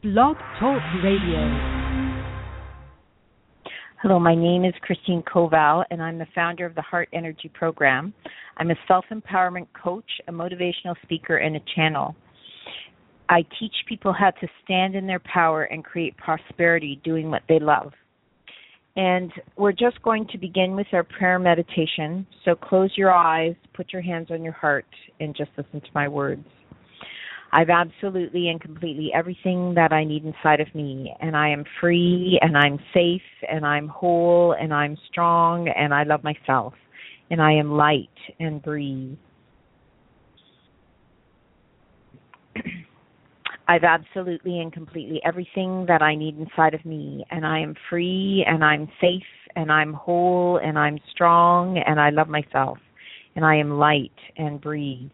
Blog Talk Radio. Hello, my name is Christine Koval, and I'm the founder of the Heart Energy Program. I'm a self empowerment coach, a motivational speaker, and a channel. I teach people how to stand in their power and create prosperity doing what they love. And we're just going to begin with our prayer meditation. So close your eyes, put your hands on your heart, and just listen to my words. I've absolutely and completely everything that I need inside of me, and I am free, and I'm safe, and I'm whole, and I'm strong, and I love myself, and I am light and breathe. I've absolutely and completely everything that I need inside of me, and I am free, and I'm safe, and I'm whole, and I'm strong, and I love myself, and I am light and breathe.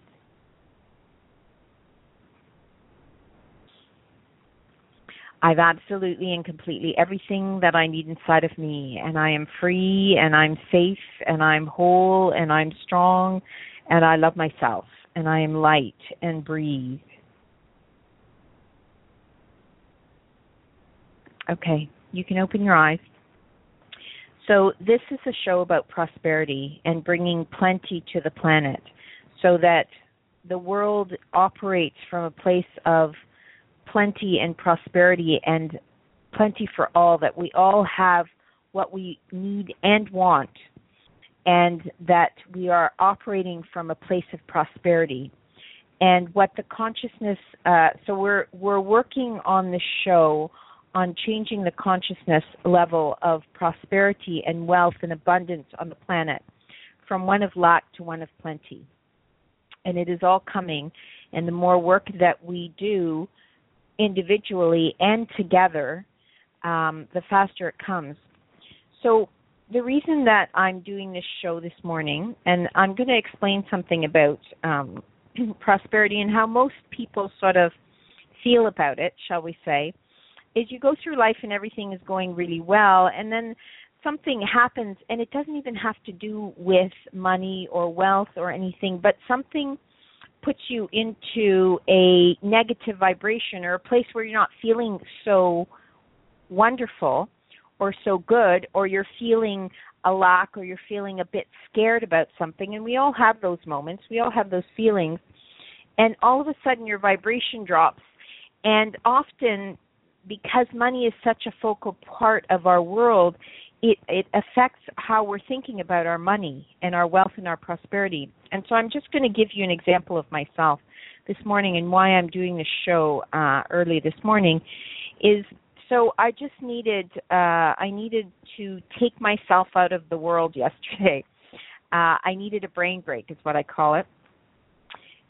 I've absolutely and completely everything that I need inside of me, and I am free, and I'm safe, and I'm whole, and I'm strong, and I love myself, and I am light and breathe. Okay, you can open your eyes. So, this is a show about prosperity and bringing plenty to the planet so that the world operates from a place of plenty and prosperity and plenty for all, that we all have what we need and want, and that we are operating from a place of prosperity. And what the consciousness, uh, so we're we're working on the show on changing the consciousness level of prosperity and wealth and abundance on the planet from one of lack to one of plenty. And it is all coming. And the more work that we do, individually and together, um, the faster it comes. So, the reason that I'm doing this show this morning, and I'm going to explain something about um, prosperity and how most people sort of feel about it, shall we say, is you go through life and everything is going really well, and then something happens, and it doesn't even have to do with money or wealth or anything, but something puts you into a negative vibration or a place where you're not feeling so wonderful or so good or you're feeling a lack or you're feeling a bit scared about something. And we all have those moments. We all have those feelings. And all of a sudden your vibration drops. And often because money is such a focal part of our world it it affects how we're thinking about our money and our wealth and our prosperity. And so I'm just going to give you an example of myself this morning and why I'm doing this show uh, early this morning is so I just needed uh, I needed to take myself out of the world yesterday. Uh, I needed a brain break, is what I call it.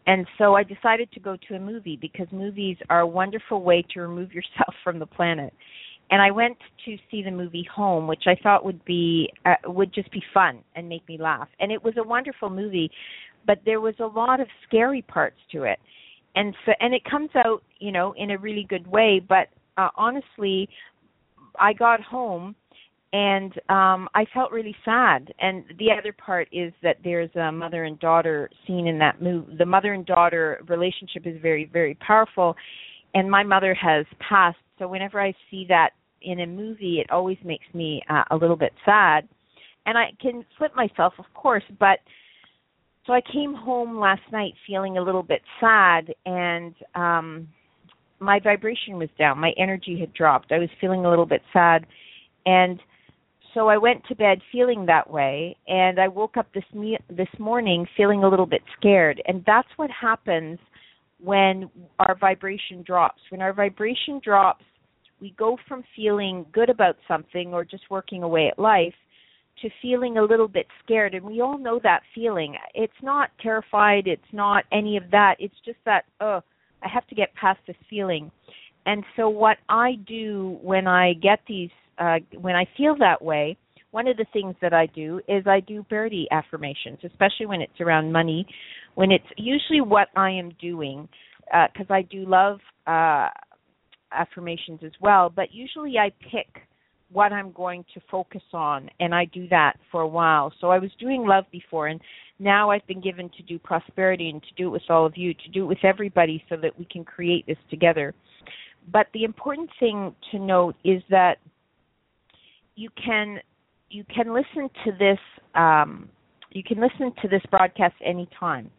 And so I decided to go to a movie because movies are a wonderful way to remove yourself from the planet and I went to see the movie Home, which I thought would be uh, would just be fun and make me laugh. And it was a wonderful movie, but there was a lot of scary parts to it. And so and it comes out, you know, in a really good way, but uh, honestly, I got home and um I felt really sad. And the other part is that there's a mother and daughter scene in that movie. The mother and daughter relationship is very very powerful and my mother has passed so whenever I see that in a movie, it always makes me uh, a little bit sad. And I can flip myself, of course, but so I came home last night feeling a little bit sad and um my vibration was down. My energy had dropped. I was feeling a little bit sad and so I went to bed feeling that way and I woke up this me- this morning feeling a little bit scared. And that's what happens when our vibration drops. When our vibration drops, we go from feeling good about something or just working away at life to feeling a little bit scared. And we all know that feeling. It's not terrified, it's not any of that. It's just that, oh, I have to get past this feeling. And so, what I do when I get these, uh, when I feel that way, one of the things that I do is I do birdie affirmations, especially when it's around money, when it's usually what I am doing, because uh, I do love uh, affirmations as well, but usually I pick what I'm going to focus on, and I do that for a while. So I was doing love before, and now I've been given to do prosperity and to do it with all of you, to do it with everybody so that we can create this together. but the important thing to note is that you can you can listen to this um, you can listen to this broadcast anytime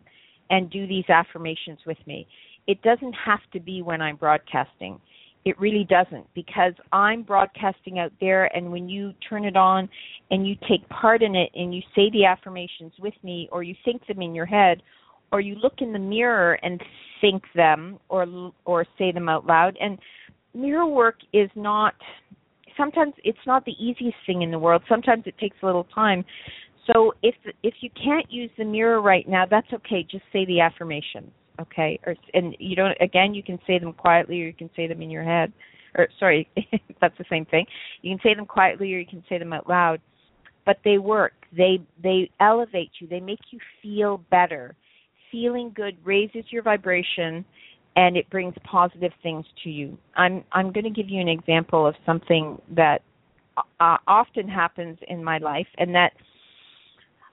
and do these affirmations with me. It doesn't have to be when I'm broadcasting. It really doesn't because I'm broadcasting out there, and when you turn it on and you take part in it and you say the affirmations with me, or you think them in your head, or you look in the mirror and think them or or say them out loud and mirror work is not sometimes it's not the easiest thing in the world. Sometimes it takes a little time. So if if you can't use the mirror right now that's okay. Just say the affirmations okay or and you don't again you can say them quietly or you can say them in your head. Or sorry that's the same thing. You can say them quietly or you can say them out loud. But they work. They they elevate you. They make you feel better. Feeling good raises your vibration and it brings positive things to you. I'm I'm going to give you an example of something that uh, often happens in my life and that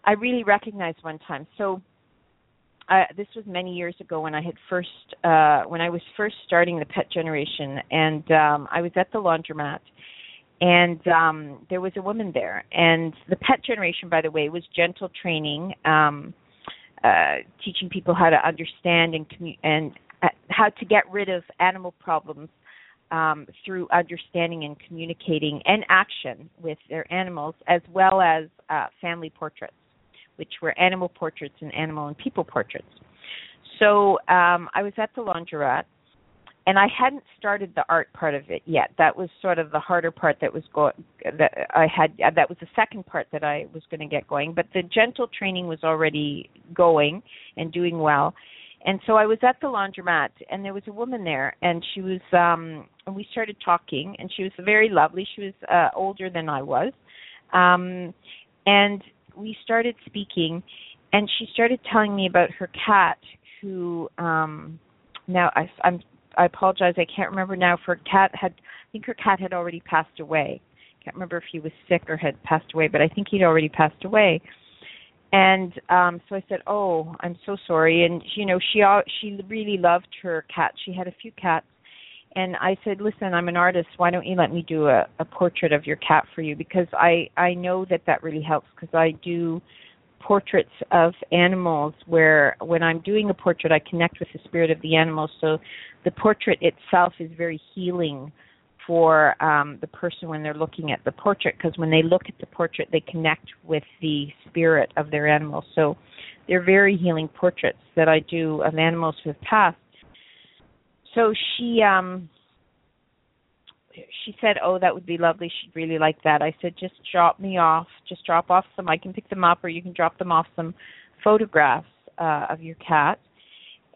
I really recognized one time. So uh, this was many years ago when I had first uh, when I was first starting the pet generation, and um, I was at the laundromat, and um, there was a woman there. And the pet generation, by the way, was gentle training. Um, uh, teaching people how to understand and commu- and uh, how to get rid of animal problems um, through understanding and communicating and action with their animals, as well as uh, family portraits, which were animal portraits and animal and people portraits. So um, I was at the laundrette and I hadn't started the art part of it yet. That was sort of the harder part that was going that I had that was the second part that I was going to get going, but the gentle training was already going and doing well. And so I was at the laundromat and there was a woman there and she was um and we started talking and she was very lovely. She was uh older than I was. Um and we started speaking and she started telling me about her cat who um now I, I'm I apologize. I can't remember now. If her cat had, I think her cat had already passed away. Can't remember if he was sick or had passed away, but I think he'd already passed away. And um so I said, "Oh, I'm so sorry." And you know, she she really loved her cat. She had a few cats, and I said, "Listen, I'm an artist. Why don't you let me do a, a portrait of your cat for you? Because I I know that that really helps. Because I do portraits of animals where when I'm doing a portrait I connect with the spirit of the animal so the portrait itself is very healing for um, the person when they're looking at the portrait because when they look at the portrait they connect with the spirit of their animal so they're very healing portraits that I do of animals who have passed so she um she said, "Oh, that would be lovely. She'd really like that." I said, "Just drop me off. Just drop off some. I can pick them up, or you can drop them off some photographs uh, of your cat."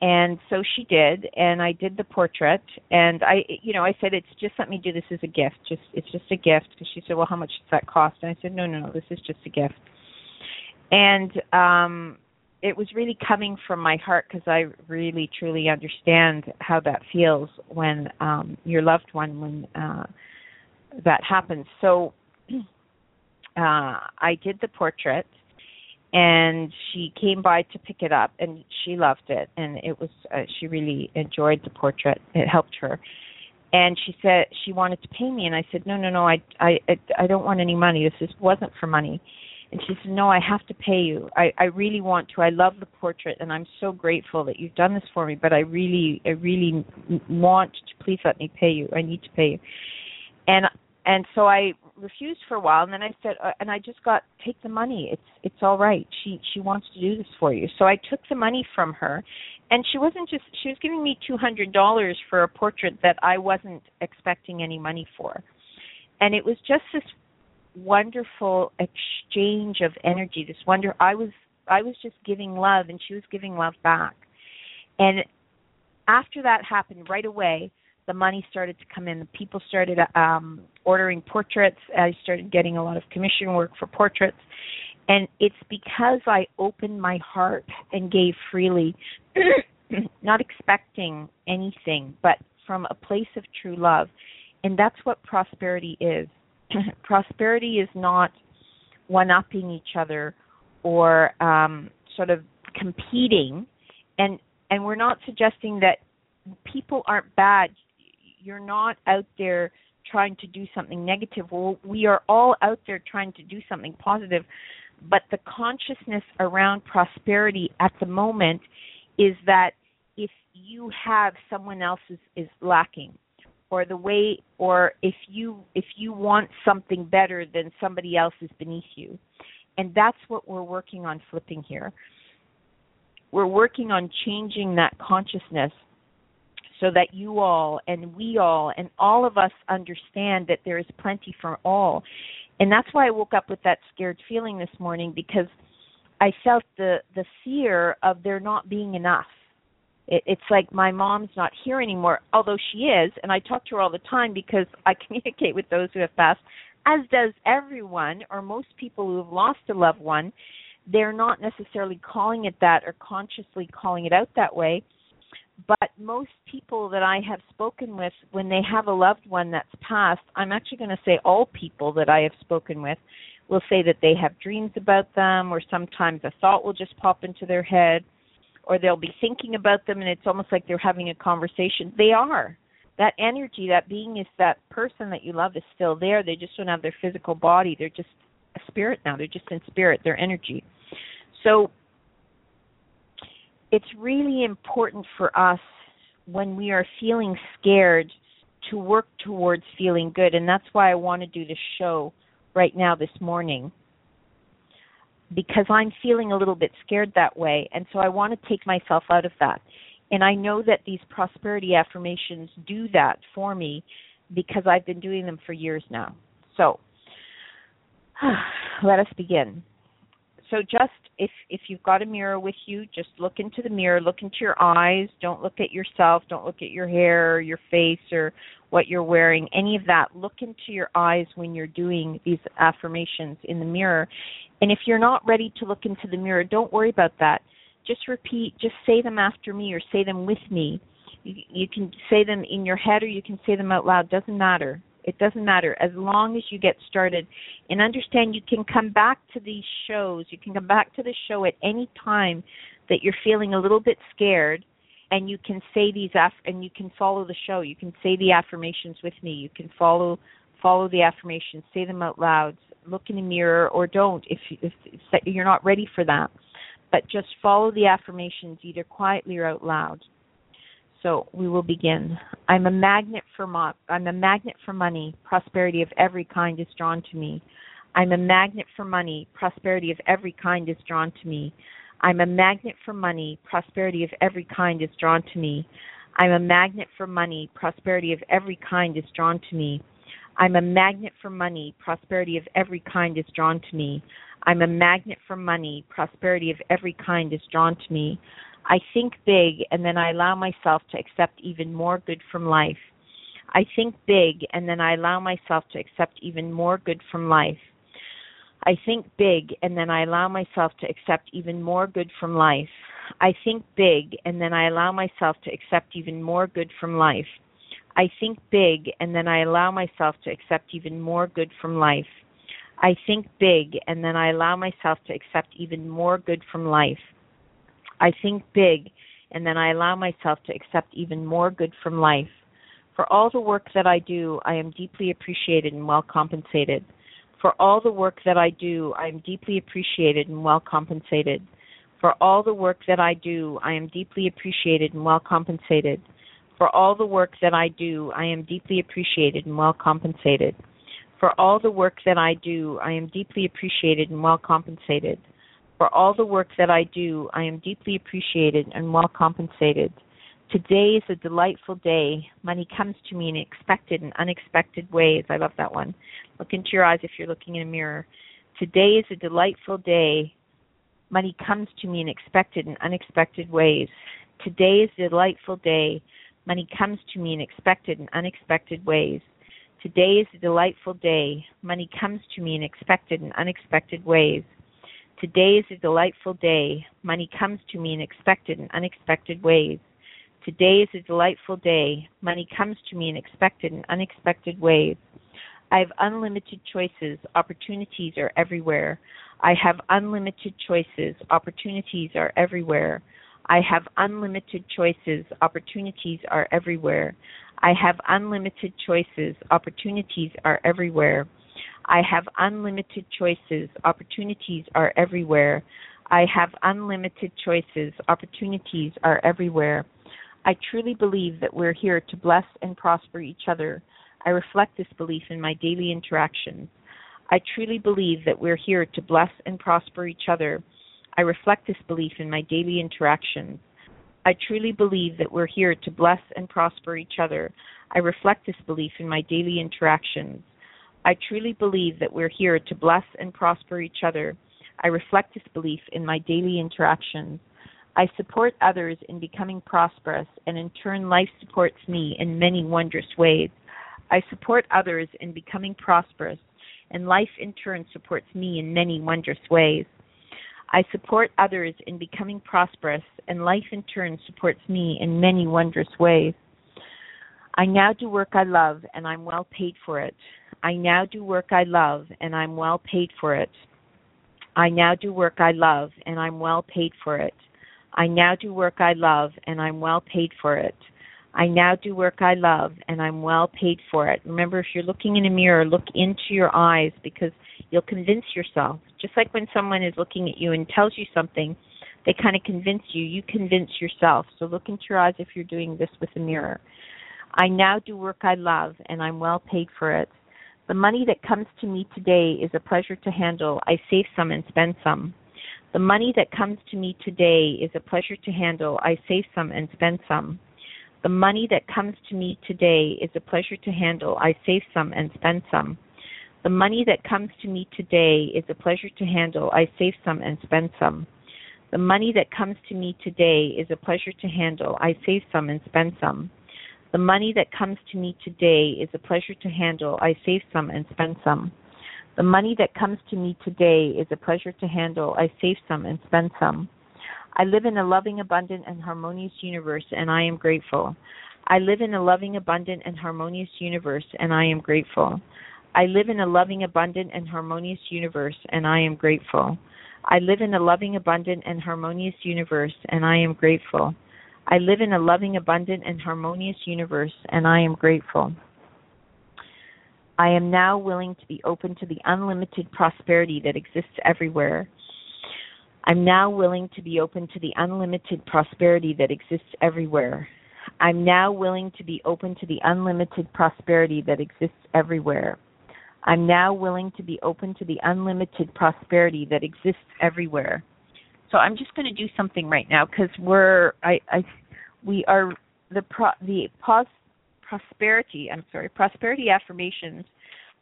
And so she did, and I did the portrait. And I, you know, I said, "It's just let me do this as a gift. Just it's just a gift." Because she said, "Well, how much does that cost?" And I said, "No, no, no. This is just a gift." And um it was really coming from my heart because I really truly understand how that feels when um your loved one when uh that happens. So uh I did the portrait and she came by to pick it up and she loved it and it was uh, she really enjoyed the portrait. It helped her. And she said she wanted to pay me and I said no no no I I I don't want any money. This is wasn't for money and she said, No, I have to pay you. I, I really want to. I love the portrait and I'm so grateful that you've done this for me, but I really I really want to please let me pay you. I need to pay you. And and so I refused for a while and then I said uh, and I just got take the money. It's it's all right. She she wants to do this for you. So I took the money from her and she wasn't just she was giving me $200 for a portrait that I wasn't expecting any money for. And it was just this wonderful exchange of energy this wonder i was i was just giving love and she was giving love back. And after that happened right away the money started to come in. The people started um ordering portraits. I started getting a lot of commission work for portraits. And it's because i opened my heart and gave freely not expecting anything but from a place of true love. And that's what prosperity is prosperity is not one upping each other or um, sort of competing. And and we're not suggesting that people aren't bad. You're not out there trying to do something negative. Well, we are all out there trying to do something positive, but the consciousness around prosperity at the moment is that if you have someone else is, is lacking or the way or if you if you want something better than somebody else is beneath you and that's what we're working on flipping here we're working on changing that consciousness so that you all and we all and all of us understand that there is plenty for all. And that's why I woke up with that scared feeling this morning because I felt the the fear of there not being enough. It, it's like my mom's not here anymore, although she is, and I talk to her all the time because I communicate with those who have passed, as does everyone or most people who have lost a loved one. They're not necessarily calling it that or consciously calling it out that way but most people that I have spoken with, when they have a loved one that's passed, I'm actually going to say all people that I have spoken with will say that they have dreams about them, or sometimes a thought will just pop into their head, or they'll be thinking about them and it's almost like they're having a conversation. They are. That energy, that being is that person that you love is still there. They just don't have their physical body. They're just a spirit now. They're just in spirit, their energy. So it's really important for us when we are feeling scared to work towards feeling good and that's why I want to do this show right now this morning because I'm feeling a little bit scared that way and so I want to take myself out of that. And I know that these prosperity affirmations do that for me because I've been doing them for years now. So, let us begin so just if if you've got a mirror with you, just look into the mirror, look into your eyes. Don't look at yourself. Don't look at your hair, your face, or what you're wearing. Any of that. Look into your eyes when you're doing these affirmations in the mirror. And if you're not ready to look into the mirror, don't worry about that. Just repeat. Just say them after me, or say them with me. You, you can say them in your head, or you can say them out loud. Doesn't matter. It doesn't matter as long as you get started and understand you can come back to these shows. You can come back to the show at any time that you're feeling a little bit scared and you can say these aff- and you can follow the show. You can say the affirmations with me. You can follow follow the affirmations, say them out loud, look in the mirror or don't if, if, if you're not ready for that. But just follow the affirmations either quietly or out loud. So we will begin. I'm a magnet for mo- I'm a magnet for money. Prosperity of every kind is drawn to me. I'm a magnet for money. Prosperity of every kind is drawn to me. I'm a magnet for money. Prosperity of every kind is drawn to me. I'm a magnet for money. Prosperity of every kind is drawn to me. I'm a magnet for money. Prosperity of every kind is drawn to me. I'm a magnet for money. Prosperity of every kind is drawn to me. I think big and then I allow myself to accept even more good from life. I think big and then I allow myself to accept even more good from life. I think big and then I allow myself to accept even more good from life. I think big and then I allow myself to accept even more good from life. I think big and then I allow myself to accept even more good from life. I think big and then I allow myself to accept even more good from life. I think big, and then I allow myself to accept even more good from life. For all the work that I do, I am deeply appreciated and well compensated. For all the work that I do, I am deeply appreciated and well compensated. For all the work that I do, I am deeply appreciated and well compensated. For all the work that I do, I am deeply appreciated and well compensated. For all the work that I do, I am deeply appreciated and well compensated. For all the work that I do, I am deeply appreciated and well compensated. Today is a delightful day. Money comes to me in expected and unexpected ways. I love that one. Look into your eyes if you're looking in a mirror. Today is a delightful day. Money comes to me in expected and unexpected ways. Today is a delightful day. Money comes to me in expected and unexpected ways. Today is a delightful day. Money comes to me in expected and unexpected ways. Today is a delightful day. Money comes to me in expected and unexpected ways. Today is a delightful day. Money comes to me in expected and unexpected ways. I have unlimited choices. Opportunities are everywhere. I have unlimited choices. Opportunities are everywhere. I have unlimited choices. Opportunities are everywhere. I have unlimited choices. Opportunities are everywhere. I have unlimited choices. Opportunities are everywhere. I have unlimited choices. Opportunities are everywhere. I truly believe that we're here to bless and prosper each other. I reflect this belief in my daily interactions. I truly believe that we're here to bless and prosper each other. I reflect this belief in my daily interactions. I truly believe that we're here to bless and prosper each other. I reflect this belief in my daily interactions. I truly believe that we're here to bless and prosper each other. I reflect this belief in my daily interactions. I support others in becoming prosperous, and in turn, life supports me in many wondrous ways. I support others in becoming prosperous, and life in turn supports me in many wondrous ways. I support others in becoming prosperous, and life in turn supports me in many wondrous ways. I now do work I love, and I'm well paid for it. I now do work I love, and I'm well paid for it. I now do work I love, and I'm well paid for it. I now do work I love, and I'm well paid for it. I now do work I love, and I'm well paid for it. Remember, if you're looking in a mirror, look into your eyes because you'll convince yourself. Just like when someone is looking at you and tells you something, they kind of convince you. You convince yourself. So look into your eyes if you're doing this with a mirror. I now do work I love, and I'm well paid for it. The money that comes to me today is a pleasure to handle. I save some and spend some. The money that comes to me today is a pleasure to handle. I save some and spend some. The money that comes to me today is a pleasure to handle. I save some and spend some. The money that comes to me today is a pleasure to handle. I save some and spend some. The money that comes to me today is a pleasure to handle. I save some and spend some. The money that comes to me today is a pleasure to handle. I save some and spend some. The money that comes to me today is a pleasure to handle. I save some and spend some. I live in a loving, abundant, and harmonious universe, and I am grateful. I live in a loving, abundant, and harmonious universe, and I am grateful. I live in a loving, abundant, and harmonious universe, and I am grateful. I live in a loving, abundant, and harmonious universe, and I am grateful. I live in a loving, abundant, and harmonious universe, and I am grateful. I am now willing to be open to the unlimited prosperity that exists everywhere. I'm now willing to be open to the unlimited prosperity that exists everywhere. I'm now willing to be open to the unlimited prosperity that exists everywhere. I'm now willing to be open to the unlimited prosperity that exists everywhere. So I'm just going to do something right now because we're I, I we are the pro, the pos, prosperity I'm sorry prosperity affirmations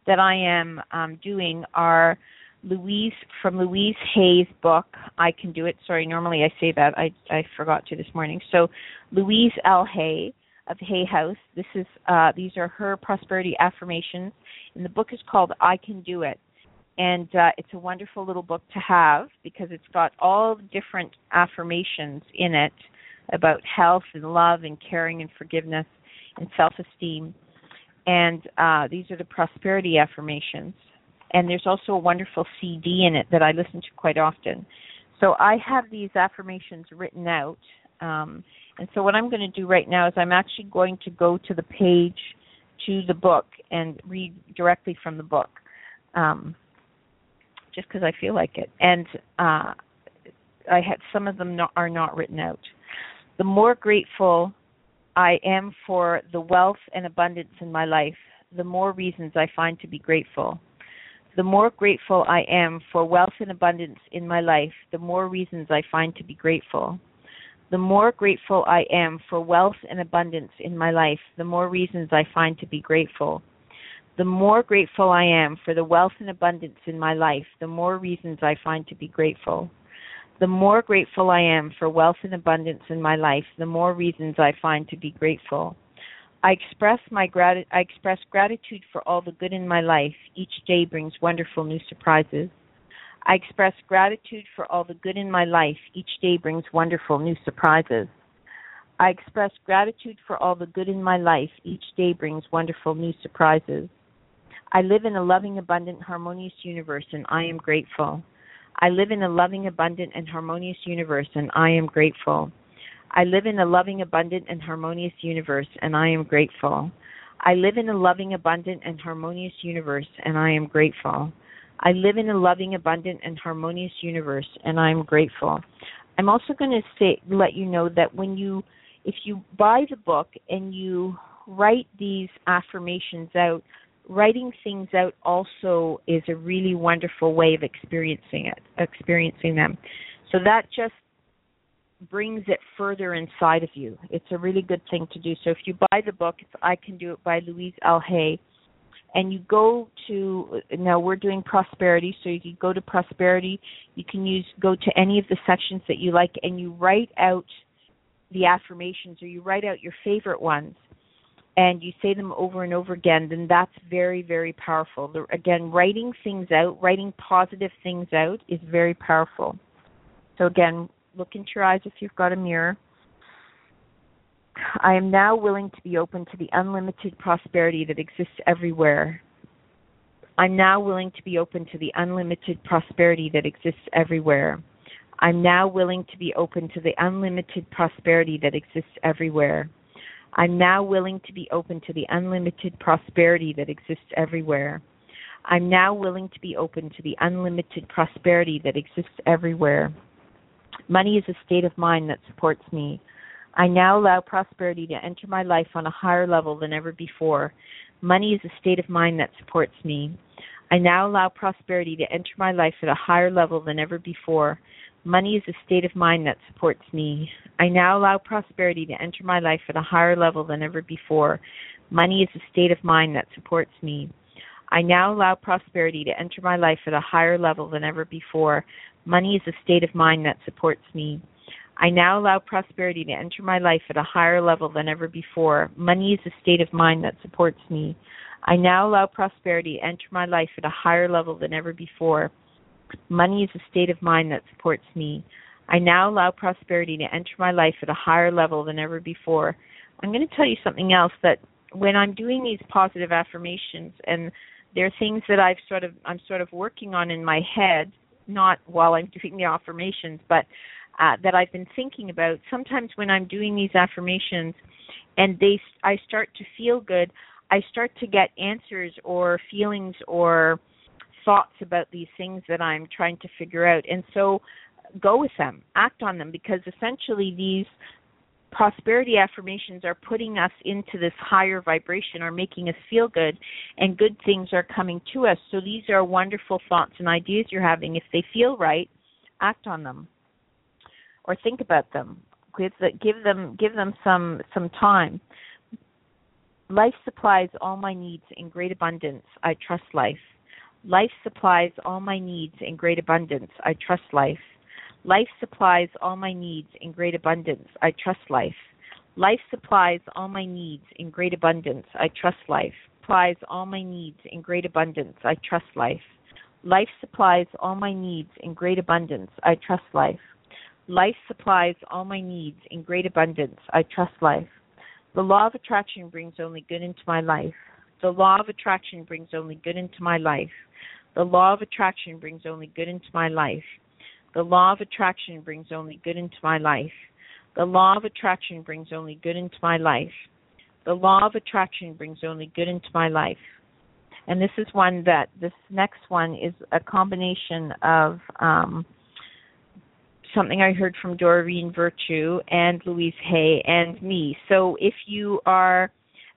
that I am um, doing are Louise from Louise Hay's book I Can Do It. Sorry, normally I say that I I forgot to this morning. So Louise L Hay of Hay House. This is uh, these are her prosperity affirmations, and the book is called I Can Do It and uh, it's a wonderful little book to have because it's got all the different affirmations in it about health and love and caring and forgiveness and self-esteem. And uh, these are the prosperity affirmations. And there's also a wonderful CD in it that I listen to quite often. So I have these affirmations written out. Um, and so what I'm going to do right now is I'm actually going to go to the page to the book and read directly from the book. Um, just because I feel like it. And uh, I had some of them not, are not written out. The more grateful I am for the wealth and abundance in my life, the more reasons I find to be grateful. The more grateful I am for wealth and abundance in my life, the more reasons I find to be grateful. The more grateful I am for wealth and abundance in my life, the more reasons I find to be grateful. The more grateful I am for the wealth and abundance in my life, the more reasons I find to be grateful. The more grateful I am for wealth and abundance in my life, the more reasons I find to be grateful. I express my grat- I express gratitude for all the good in my life. Each day brings wonderful new surprises. I express gratitude for all the good in my life. Each day brings wonderful new surprises. I express gratitude for all the good in my life. Each day brings wonderful new surprises. I live in a loving, abundant, harmonious universe, and I am grateful. I live in a loving, abundant, and harmonious universe, and I am grateful. I live in a loving, abundant, and harmonious universe, and I am grateful. I live in a loving, abundant, and harmonious universe, and I am grateful. I live in a loving, abundant, and harmonious universe, and I am grateful. I'm also going to say, let you know that when you, if you buy the book and you write these affirmations out, writing things out also is a really wonderful way of experiencing it, experiencing them. So that just brings it further inside of you. It's a really good thing to do. So if you buy the book, it's I Can Do It by Louise L. Hay, and you go to now we're doing prosperity, so you can go to prosperity. You can use go to any of the sections that you like, and you write out the affirmations, or you write out your favorite ones, and you say them over and over again. Then that's very very powerful. The, again, writing things out, writing positive things out, is very powerful. So again, look into your eyes if you've got a mirror. I am now willing to be open to the unlimited prosperity that exists everywhere. I'm now willing to be open to the unlimited prosperity that exists everywhere. I'm now willing to be open to the unlimited prosperity that exists everywhere. I'm now willing to be open to the unlimited prosperity that exists everywhere. I'm now willing to be open to the unlimited prosperity that exists everywhere. Money is a state of mind that supports me. I now allow prosperity to enter my life on a higher level than ever before. Money is a state of mind that supports me. I now allow prosperity to enter my life at a higher level than ever before. Money is a state of mind that supports me. I now allow prosperity to enter my life at a higher level than ever before. Money is a state of mind that supports me. I now allow prosperity to enter my life at a higher level than ever before. Money is a state of mind that supports me. I now allow prosperity to enter my life at a higher level than ever before. Money is a state of mind that supports me. I now allow prosperity to enter my life at a higher level than ever before. Money is a state of mind that supports me. I now allow prosperity to enter my life at a higher level than ever before. I'm going to tell you something else that when I'm doing these positive affirmations and there are things that I've sort of I'm sort of working on in my head not while I'm doing the affirmations, but uh, that I've been thinking about. Sometimes when I'm doing these affirmations, and they, I start to feel good, I start to get answers or feelings or thoughts about these things that I'm trying to figure out, and so go with them, act on them, because essentially these prosperity affirmations are putting us into this higher vibration, are making us feel good, and good things are coming to us. So these are wonderful thoughts and ideas you're having. If they feel right, act on them or think about them. Give, the, give them give them some some time. Life supplies all my needs in great abundance. I trust life. Life supplies all my needs in great abundance. I trust life. Life supplies all my needs in great abundance. I trust life. Life supplies all my needs in great abundance. I trust life. Supplies all my needs in great abundance. I trust life. Life supplies all my needs in great abundance. I trust life. Life supplies all my needs in great abundance. I trust life. The law of attraction brings only good into my life. The law of attraction brings only good into my life. The law of attraction brings only good into my life. The law of attraction brings only good into my life. The law of attraction brings only good into my life. The law of attraction brings only good into my life. And this is one that this next one is a combination of um, something I heard from Doreen Virtue and Louise Hay and me. So if you are,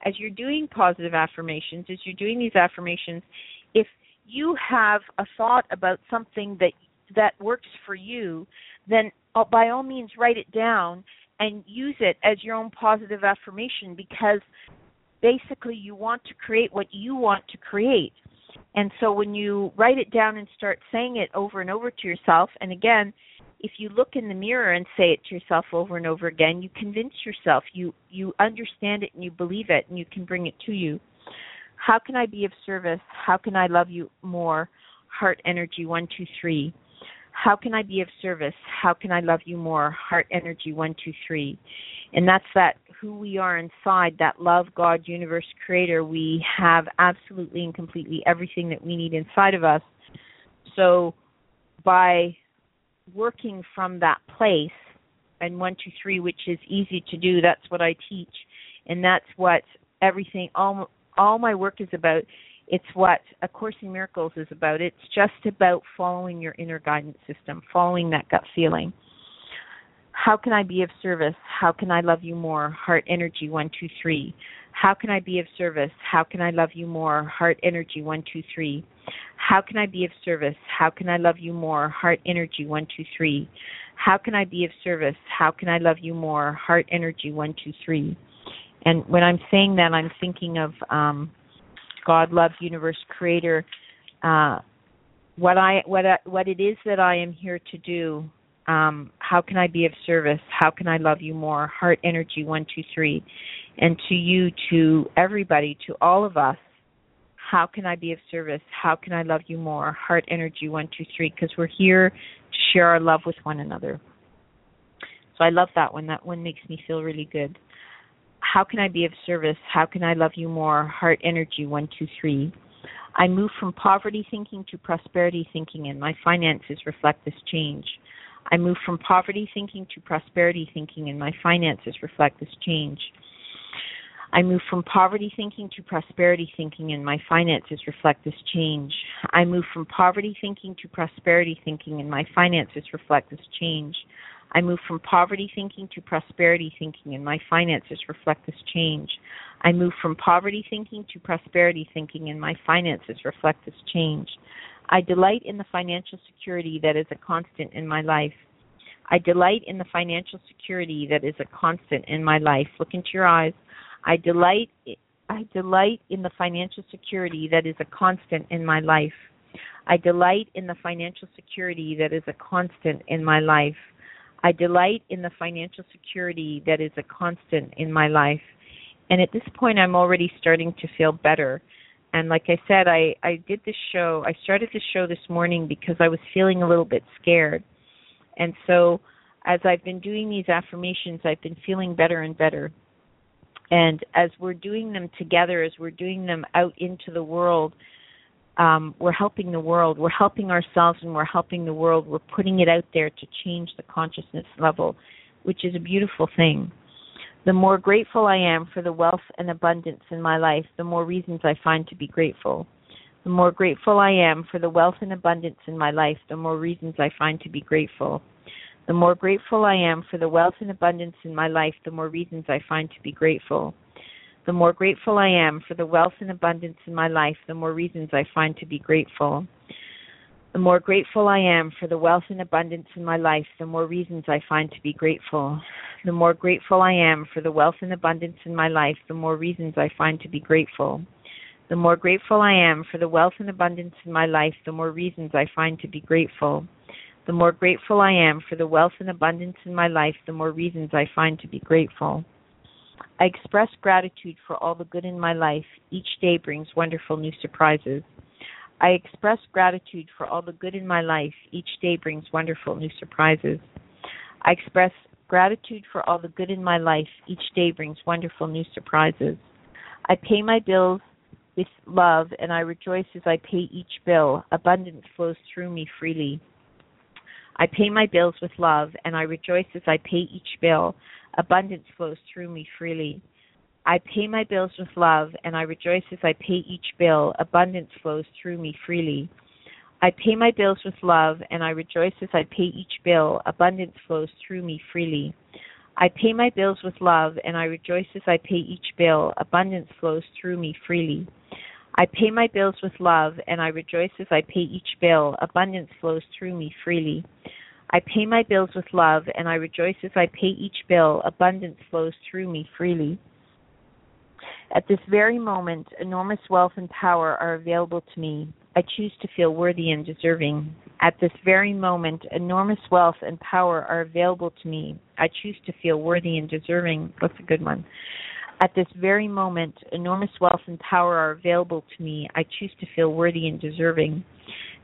as you're doing positive affirmations, as you're doing these affirmations, if you have a thought about something that that works for you, then uh, by all means write it down and use it as your own positive affirmation because basically you want to create what you want to create. And so when you write it down and start saying it over and over to yourself, and again, if you look in the mirror and say it to yourself over and over again, you convince yourself, you you understand it and you believe it and you can bring it to you. How can I be of service? How can I love you more? Heart energy one two three. How can I be of service? How can I love you more? Heart energy one, two, three. And that's that who we are inside, that love, God, universe, creator. We have absolutely and completely everything that we need inside of us. So by working from that place, and one two three, which is easy to do. That's what I teach, and that's what everything all all my work is about. It's what A Course in Miracles is about. It's just about following your inner guidance system, following that gut feeling. How can I be of service? How can I love you more? Heart energy one two three. How can I be of service? How can I love you more? Heart energy one two three. How can I be of service? How can I love you more? Heart energy one two three. How can I be of service? How can I love you more? Heart energy one two three. And when I'm saying that, I'm thinking of um, God, love, universe, creator. Uh, what I what I, what it is that I am here to do. Um, how can I be of service? How can I love you more? Heart energy one two three, and to you, to everybody, to all of us. How can I be of service? How can I love you more? Heart energy one two three, because we're here to share our love with one another. So I love that one. That one makes me feel really good. How can I be of service? How can I love you more? Heart energy 123. I move from poverty thinking to prosperity thinking, and my finances reflect this change. I move from poverty thinking to prosperity thinking, and my finances reflect this change. I move from poverty thinking to prosperity thinking, and my finances reflect this change. I move from poverty thinking to prosperity thinking, and my finances reflect this change. I move from poverty thinking to prosperity thinking, and my finances reflect this change. I move from poverty thinking to prosperity thinking, and my finances reflect this change. I delight in the financial security that is a constant in my life. I delight in the financial security that is a constant in my life. Look into your eyes. I delight I delight in the financial security that is a constant in my life. I delight in the financial security that is a constant in my life. I delight in the financial security that is a constant in my life. And at this point, I'm already starting to feel better. And like I said, I, I did this show, I started this show this morning because I was feeling a little bit scared. And so as I've been doing these affirmations, I've been feeling better and better. And as we're doing them together, as we're doing them out into the world, um, we're helping the world, we're helping ourselves, and we're helping the world. We're putting it out there to change the consciousness level, which is a beautiful thing. The more grateful I am for the wealth and abundance in my life, the more reasons I find to be grateful. The more grateful I am for the wealth and abundance in my life, the more reasons I find to be grateful. The more grateful I am for the wealth and abundance in my life, the more reasons I find to be grateful. The more grateful I am for the wealth and abundance in my life, the more reasons I find to be grateful. The more grateful I am for the wealth and abundance in my life, the more reasons I find to be grateful. The more grateful I am for the wealth and abundance in my life, the more reasons I find to be grateful. The more grateful I am for the wealth and abundance in my life, the more reasons I find to be grateful. The more grateful I am for the wealth and abundance in my life, the more reasons I find to be grateful. I express gratitude for all the good in my life. Each day brings wonderful new surprises. I express gratitude for all the good in my life. Each day brings wonderful new surprises. I express gratitude for all the good in my life. Each day brings wonderful new surprises. I pay my bills with love and I rejoice as I pay each bill. Abundance flows through me freely. I pay my bills with love and I rejoice as I pay each bill abundance flows through me freely. I pay my bills with love, and I rejoice as I pay each bill. Abundance flows through me freely. I pay my bills with love, and I rejoice as I pay each bill. Abundance flows through me freely. I pay my bills with love, and I rejoice as I pay each bill. Abundance flows through me freely. I pay my bills with love, and I rejoice as I pay each bill. Abundance flows through me freely. I pay my bills with love, and I rejoice as I pay each bill. Abundance flows through me freely. At this very moment, enormous wealth and power are available to me. I choose to feel worthy and deserving. At this very moment, enormous wealth and power are available to me. I choose to feel worthy and deserving. That's a good one. At this very moment, enormous wealth and power are available to me. I choose to feel worthy and deserving.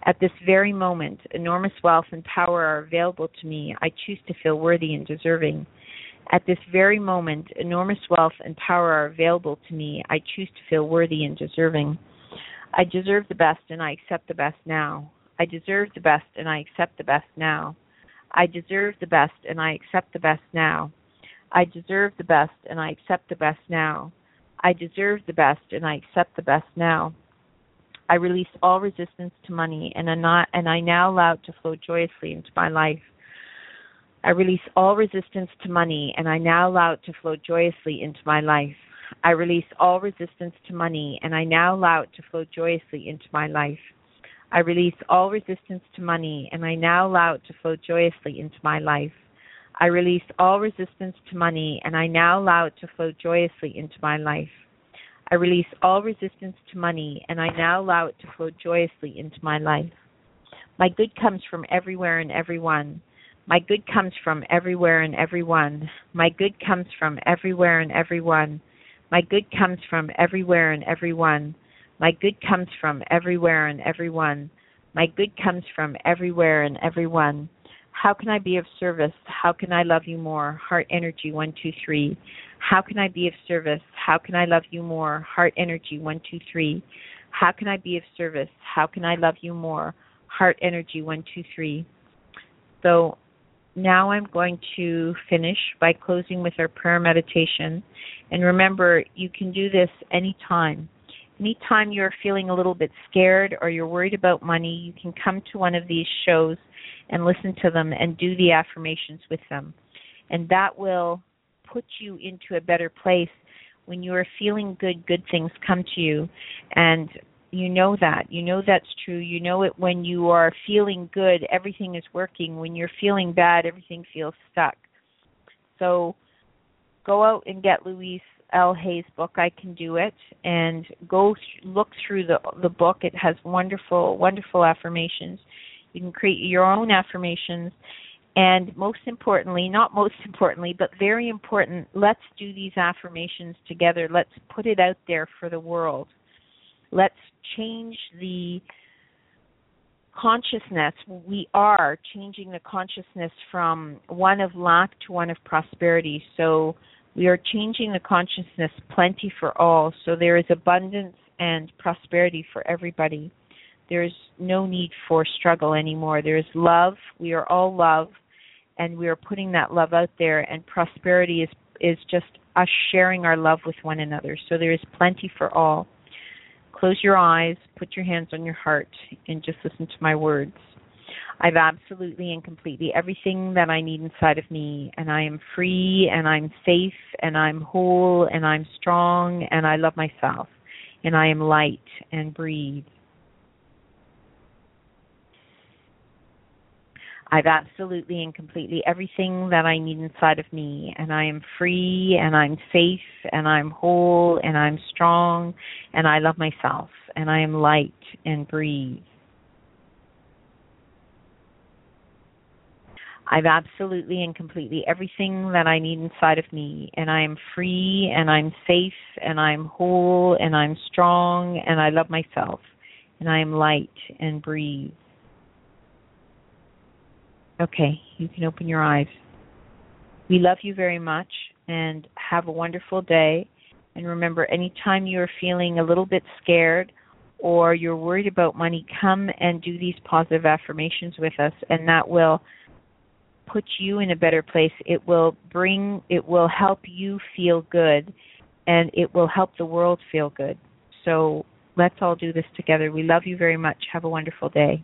At this very moment, enormous wealth and power are available to me. I choose to feel worthy and deserving. At this very moment, enormous wealth and power are available to me. I choose to feel worthy and deserving. I deserve the best and I accept the best now. I deserve the best and I accept the best now. I deserve the best and I accept the best now. I deserve the best and I accept the best now. I deserve the best and I accept the best now. I release all resistance to money and, and I now allow it to flow joyously into my life. I release all resistance to money and I now allow it to flow joyously into my life. I release all resistance to money and I now allow it to flow joyously into my life. I release all resistance to money and I now allow it to flow joyously into my life. I release all resistance to money and I now allow it to flow joyously into my life. I release all resistance to money and I now allow it to flow joyously into my life. My good comes from everywhere and everyone. My good comes from everywhere and everyone. My good comes from everywhere and everyone. My good comes from everywhere and everyone. My good comes from everywhere and everyone. My good comes from everywhere and everyone. How can I be of service? How can I love you more? Heart energy 123. How can I be of service? How can I love you more? Heart energy 123. How can I be of service? How can I love you more? Heart energy 123. So now I'm going to finish by closing with our prayer meditation. And remember, you can do this anytime. Anytime you're feeling a little bit scared or you're worried about money, you can come to one of these shows and listen to them and do the affirmations with them. And that will put you into a better place when you are feeling good, good things come to you. And you know that. You know that's true. You know it when you are feeling good, everything is working. When you're feeling bad, everything feels stuck. So go out and get Louise L. Hay's book, I Can Do It, and go th- look through the the book. It has wonderful, wonderful affirmations. You can create your own affirmations. And most importantly, not most importantly, but very important, let's do these affirmations together. Let's put it out there for the world. Let's change the consciousness. We are changing the consciousness from one of lack to one of prosperity. So we are changing the consciousness plenty for all. So there is abundance and prosperity for everybody. There is no need for struggle anymore. There is love. We are all love, and we are putting that love out there. And prosperity is is just us sharing our love with one another. So there is plenty for all. Close your eyes, put your hands on your heart, and just listen to my words. I've absolutely and completely everything that I need inside of me, and I am free, and I'm safe, and I'm whole, and I'm strong, and I love myself, and I am light and breathe. I've absolutely and completely everything that I need inside of me, and I am free, and I'm safe, and I'm whole, and I'm strong, and I love myself, and I am light and breathe. I've absolutely and completely everything that I need inside of me, and I am free, and I'm safe, and I'm whole, and I'm strong, and I love myself, and I am light and breathe. Okay, you can open your eyes. We love you very much and have a wonderful day. And remember, anytime you're feeling a little bit scared or you're worried about money, come and do these positive affirmations with us, and that will put you in a better place. It will bring, it will help you feel good, and it will help the world feel good. So let's all do this together. We love you very much. Have a wonderful day.